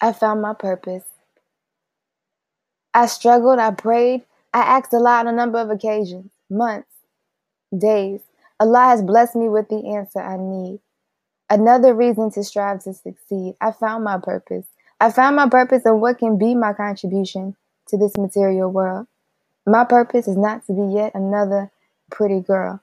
I found my purpose. I struggled, I prayed, I asked Allah on a number of occasions, months, days. Allah has blessed me with the answer I need. Another reason to strive to succeed. I found my purpose. I found my purpose and what can be my contribution to this material world. My purpose is not to be yet another pretty girl.